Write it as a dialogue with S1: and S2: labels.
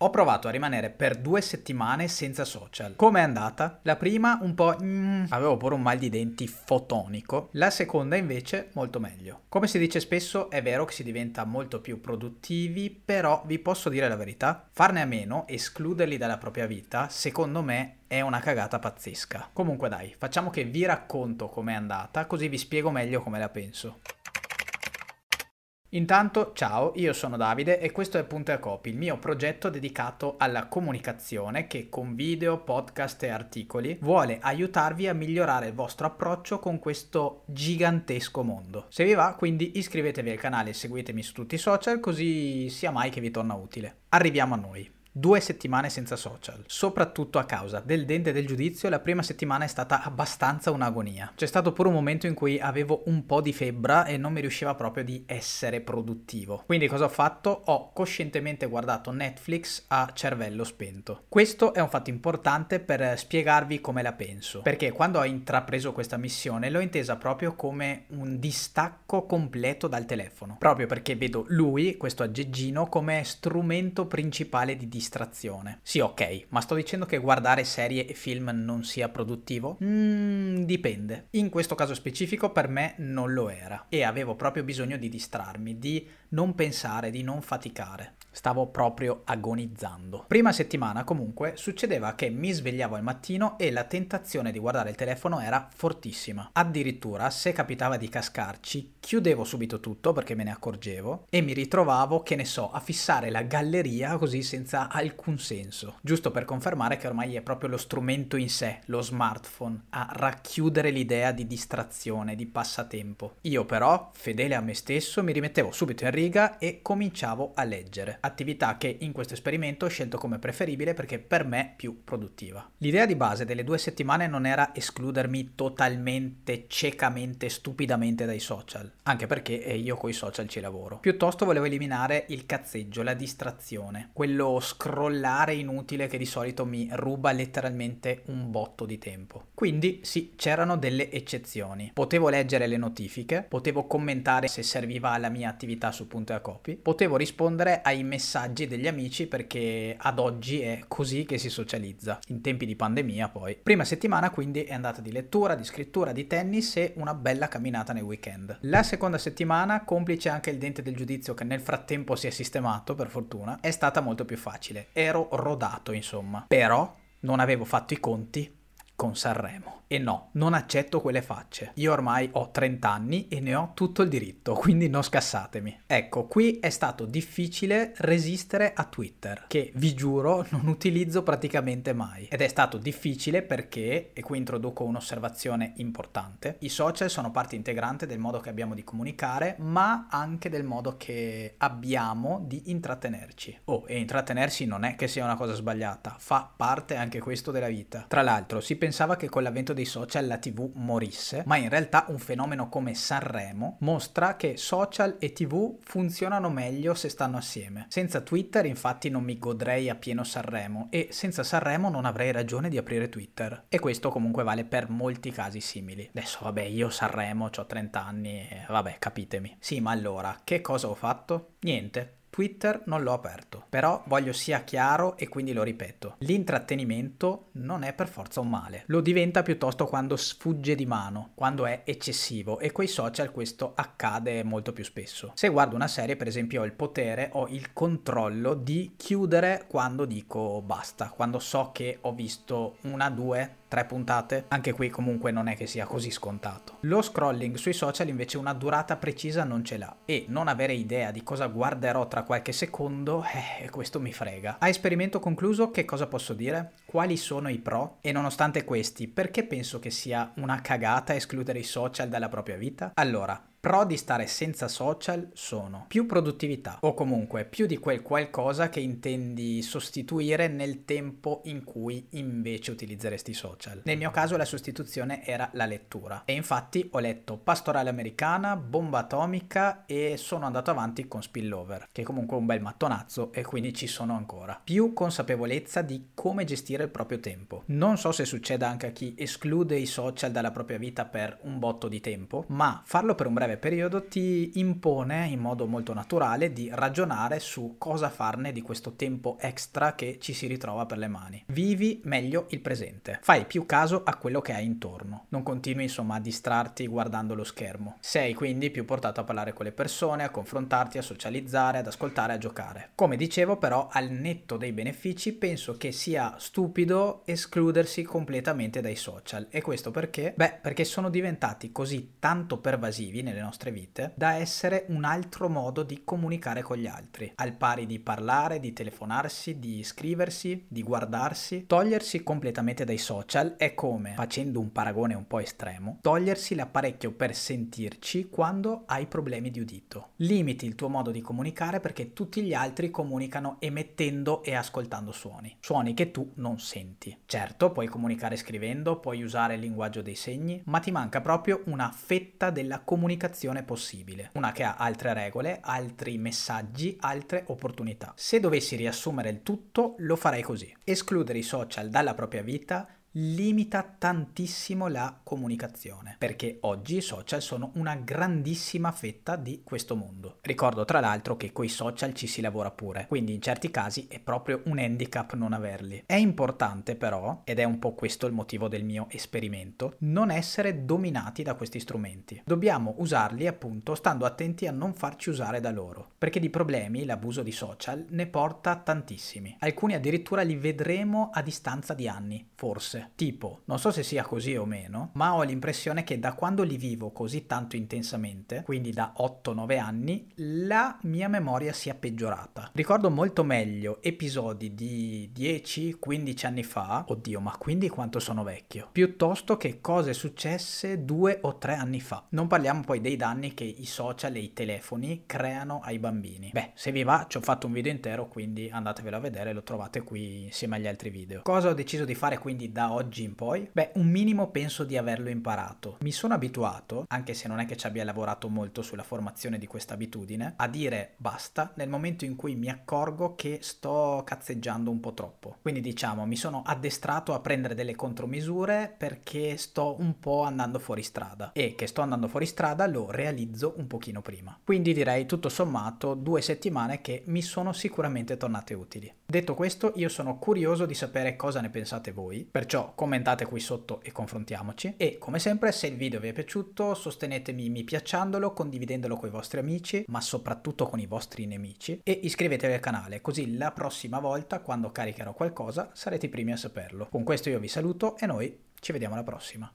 S1: Ho provato a rimanere per due settimane senza social. Com'è andata? La prima un po'... Mm, avevo pure un mal di denti fotonico. La seconda invece molto meglio. Come si dice spesso è vero che si diventa molto più produttivi, però vi posso dire la verità, farne a meno, escluderli dalla propria vita, secondo me è una cagata pazzesca. Comunque dai, facciamo che vi racconto com'è andata, così vi spiego meglio come la penso. Intanto, ciao, io sono Davide e questo è Punto e Copy, il mio progetto dedicato alla comunicazione che con video, podcast e articoli vuole aiutarvi a migliorare il vostro approccio con questo gigantesco mondo. Se vi va, quindi iscrivetevi al canale e seguitemi su tutti i social così sia mai che vi torna utile. Arriviamo a noi. Due settimane senza social, soprattutto a causa del dente del giudizio, la prima settimana è stata abbastanza un'agonia. C'è stato pure un momento in cui avevo un po' di febbra e non mi riusciva proprio di essere produttivo. Quindi cosa ho fatto? Ho coscientemente guardato Netflix a cervello spento. Questo è un fatto importante per spiegarvi come la penso, perché quando ho intrapreso questa missione l'ho intesa proprio come un distacco completo dal telefono, proprio perché vedo lui, questo aggeggino, come strumento principale di distacco distrazione. Sì, ok, ma sto dicendo che guardare serie e film non sia produttivo? Mm, dipende. In questo caso specifico per me non lo era e avevo proprio bisogno di distrarmi, di non pensare, di non faticare. Stavo proprio agonizzando. Prima settimana comunque succedeva che mi svegliavo al mattino e la tentazione di guardare il telefono era fortissima. Addirittura se capitava di cascarci, chiudevo subito tutto perché me ne accorgevo e mi ritrovavo, che ne so, a fissare la galleria così senza alcun senso. Giusto per confermare che ormai è proprio lo strumento in sé, lo smartphone, a racchiudere l'idea di distrazione, di passatempo. Io però, fedele a me stesso, mi rimettevo subito in riga e cominciavo a leggere attività che in questo esperimento ho scelto come preferibile perché per me più produttiva. L'idea di base delle due settimane non era escludermi totalmente, ciecamente, stupidamente dai social, anche perché io coi social ci lavoro. Piuttosto volevo eliminare il cazzeggio, la distrazione, quello scrollare inutile che di solito mi ruba letteralmente un botto di tempo. Quindi sì, c'erano delle eccezioni. Potevo leggere le notifiche, potevo commentare se serviva alla mia attività su punto e a copy, potevo rispondere ai messaggi degli amici perché ad oggi è così che si socializza, in tempi di pandemia poi. Prima settimana quindi è andata di lettura, di scrittura, di tennis e una bella camminata nel weekend. La seconda settimana, complice anche il dente del giudizio che nel frattempo si è sistemato per fortuna, è stata molto più facile. Ero rodato insomma. Però non avevo fatto i conti con Sanremo. E no, non accetto quelle facce. Io ormai ho 30 anni e ne ho tutto il diritto, quindi non scassatemi. Ecco, qui è stato difficile resistere a Twitter, che vi giuro non utilizzo praticamente mai. Ed è stato difficile perché, e qui introduco un'osservazione importante, i social sono parte integrante del modo che abbiamo di comunicare, ma anche del modo che abbiamo di intrattenerci. Oh, e intrattenersi non è che sia una cosa sbagliata, fa parte anche questo della vita. Tra l'altro, si pensava che con l'avvento dei social la TV morisse, ma in realtà un fenomeno come Sanremo mostra che social e TV funzionano meglio se stanno assieme. Senza Twitter infatti non mi godrei a pieno Sanremo e senza Sanremo non avrei ragione di aprire Twitter. E questo comunque vale per molti casi simili. Adesso vabbè, io Sanremo, ho 30 anni e vabbè, capitemi. Sì, ma allora, che cosa ho fatto? Niente, Twitter non l'ho aperto, però voglio sia chiaro e quindi lo ripeto, l'intrattenimento non è per forza un male, lo diventa piuttosto quando sfugge di mano, quando è eccessivo e coi social questo accade molto più spesso. Se guardo una serie per esempio ho il potere, ho il controllo di chiudere quando dico basta, quando so che ho visto una, due, tre puntate, anche qui comunque non è che sia così scontato. Lo scrolling sui social invece una durata precisa non ce l'ha e non avere idea di cosa guarderò tra qualche secondo, eh, questo mi frega. A esperimento concluso, che cosa posso dire? Quali sono i pro? E nonostante questi, perché penso che sia una cagata escludere i social dalla propria vita? Allora, pro di stare senza social sono più produttività o comunque più di quel qualcosa che intendi sostituire nel tempo in cui invece utilizzeresti i social. Nel mio caso la sostituzione era la lettura e infatti ho letto Pastorale Americana, Bomba Atomica e sono andato avanti con Spillover, che è comunque un bel mattonazzo e quindi ci sono ancora. Più consapevolezza di come gestire il proprio tempo. Non so se succeda anche a chi esclude i social dalla propria vita per un botto di tempo, ma farlo per un breve periodo ti impone in modo molto naturale di ragionare su cosa farne di questo tempo extra che ci si ritrova per le mani. Vivi meglio il presente, fai più caso a quello che hai intorno, non continui insomma a distrarti guardando lo schermo. Sei quindi più portato a parlare con le persone, a confrontarti, a socializzare, ad ascoltare, a giocare. Come dicevo però, al netto dei benefici, penso che sia stupido escludersi completamente dai social. E questo perché? Beh, perché sono diventati così tanto pervasivi nelle nostre vite da essere un altro modo di comunicare con gli altri, al pari di parlare, di telefonarsi, di scriversi, di guardarsi. Togliersi completamente dai social è come, facendo un paragone un po' estremo, togliersi l'apparecchio per sentirci quando hai problemi di udito. Limiti il tuo modo di comunicare perché tutti gli altri comunicano emettendo e ascoltando suoni, suoni che tu non senti. Certo, puoi comunicare scrivendo, puoi usare il linguaggio dei segni, ma ti manca proprio una fetta della comunicazione possibile, una che ha altre regole, altri messaggi, altre opportunità. Se dovessi riassumere il tutto, lo farei così. Escludere i social dalla propria vita limita tantissimo la comunicazione perché oggi i social sono una grandissima fetta di questo mondo. Ricordo tra l'altro che coi social ci si lavora pure, quindi in certi casi è proprio un handicap non averli. È importante però, ed è un po' questo il motivo del mio esperimento, non essere dominati da questi strumenti. Dobbiamo usarli appunto stando attenti a non farci usare da loro, perché di problemi l'abuso di social ne porta tantissimi. Alcuni addirittura li vedremo a distanza di anni, forse cose. Tipo, non so se sia così o meno, ma ho l'impressione che da quando li vivo così tanto intensamente, quindi da 8-9 anni, la mia memoria sia peggiorata. Ricordo molto meglio episodi di 10-15 anni fa, oddio, ma quindi quanto sono vecchio, piuttosto che cose successe due o tre anni fa. Non parliamo poi dei danni che i social e i telefoni creano ai bambini. Beh, se vi va, ci ho fatto un video intero, quindi andatevelo a vedere, lo trovate qui insieme agli altri video. Cosa ho deciso di fare quindi oggi in poi? Beh, un minimo penso di averlo imparato. Mi sono abituato, anche se non è che ci abbia lavorato molto sulla formazione di questa abitudine, a dire basta nel momento in cui mi accorgo che sto cazzeggiando un po' troppo. Quindi diciamo, mi sono addestrato a prendere delle contromisure perché sto un po' andando fuori strada e che sto andando fuori strada lo realizzo un pochino prima. Quindi direi tutto sommato due settimane che mi sono sicuramente tornate utili. Detto questo, io sono curioso di sapere cosa ne pensate voi, perciò Perciò commentate qui sotto e confrontiamoci. E come sempre, se il video vi è piaciuto, sostenetemi mi piacciandolo, condividendolo con i vostri amici, ma soprattutto con i vostri nemici. E iscrivetevi al canale, così la prossima volta, quando caricherò qualcosa, sarete i primi a saperlo. Con questo io vi saluto e noi ci vediamo alla prossima.